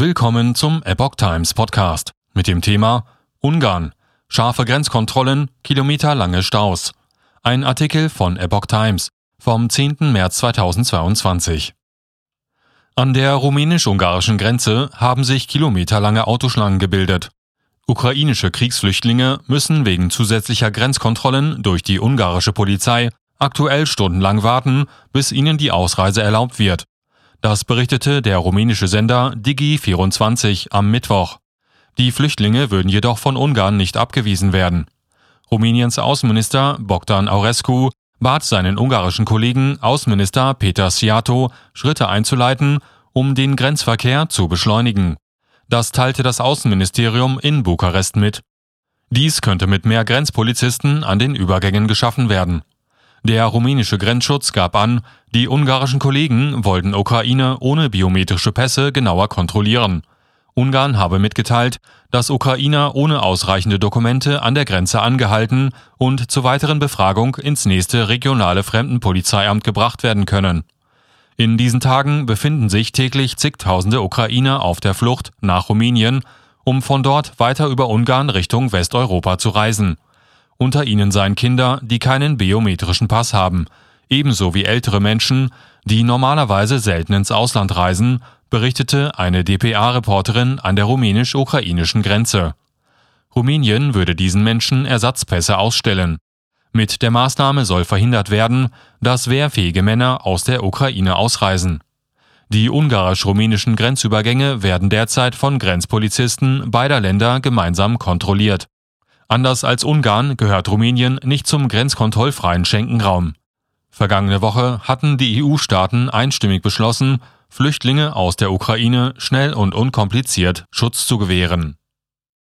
Willkommen zum Epoch Times Podcast mit dem Thema Ungarn. Scharfe Grenzkontrollen, kilometerlange Staus. Ein Artikel von Epoch Times vom 10. März 2022. An der rumänisch-ungarischen Grenze haben sich kilometerlange Autoschlangen gebildet. Ukrainische Kriegsflüchtlinge müssen wegen zusätzlicher Grenzkontrollen durch die ungarische Polizei aktuell stundenlang warten, bis ihnen die Ausreise erlaubt wird. Das berichtete der rumänische Sender Digi24 am Mittwoch. Die Flüchtlinge würden jedoch von Ungarn nicht abgewiesen werden. Rumäniens Außenminister Bogdan Aurescu bat seinen ungarischen Kollegen Außenminister Peter Siato, Schritte einzuleiten, um den Grenzverkehr zu beschleunigen. Das teilte das Außenministerium in Bukarest mit. Dies könnte mit mehr Grenzpolizisten an den Übergängen geschaffen werden. Der rumänische Grenzschutz gab an, die ungarischen Kollegen wollten Ukraine ohne biometrische Pässe genauer kontrollieren. Ungarn habe mitgeteilt, dass Ukrainer ohne ausreichende Dokumente an der Grenze angehalten und zur weiteren Befragung ins nächste regionale Fremdenpolizeiamt gebracht werden können. In diesen Tagen befinden sich täglich zigtausende Ukrainer auf der Flucht nach Rumänien, um von dort weiter über Ungarn Richtung Westeuropa zu reisen. Unter ihnen seien Kinder, die keinen biometrischen Pass haben, ebenso wie ältere Menschen, die normalerweise selten ins Ausland reisen, berichtete eine dpa-Reporterin an der rumänisch-ukrainischen Grenze. Rumänien würde diesen Menschen Ersatzpässe ausstellen. Mit der Maßnahme soll verhindert werden, dass wehrfähige Männer aus der Ukraine ausreisen. Die ungarisch-rumänischen Grenzübergänge werden derzeit von Grenzpolizisten beider Länder gemeinsam kontrolliert. Anders als Ungarn gehört Rumänien nicht zum grenzkontrollfreien Schengen-Raum. Vergangene Woche hatten die EU-Staaten einstimmig beschlossen, Flüchtlinge aus der Ukraine schnell und unkompliziert Schutz zu gewähren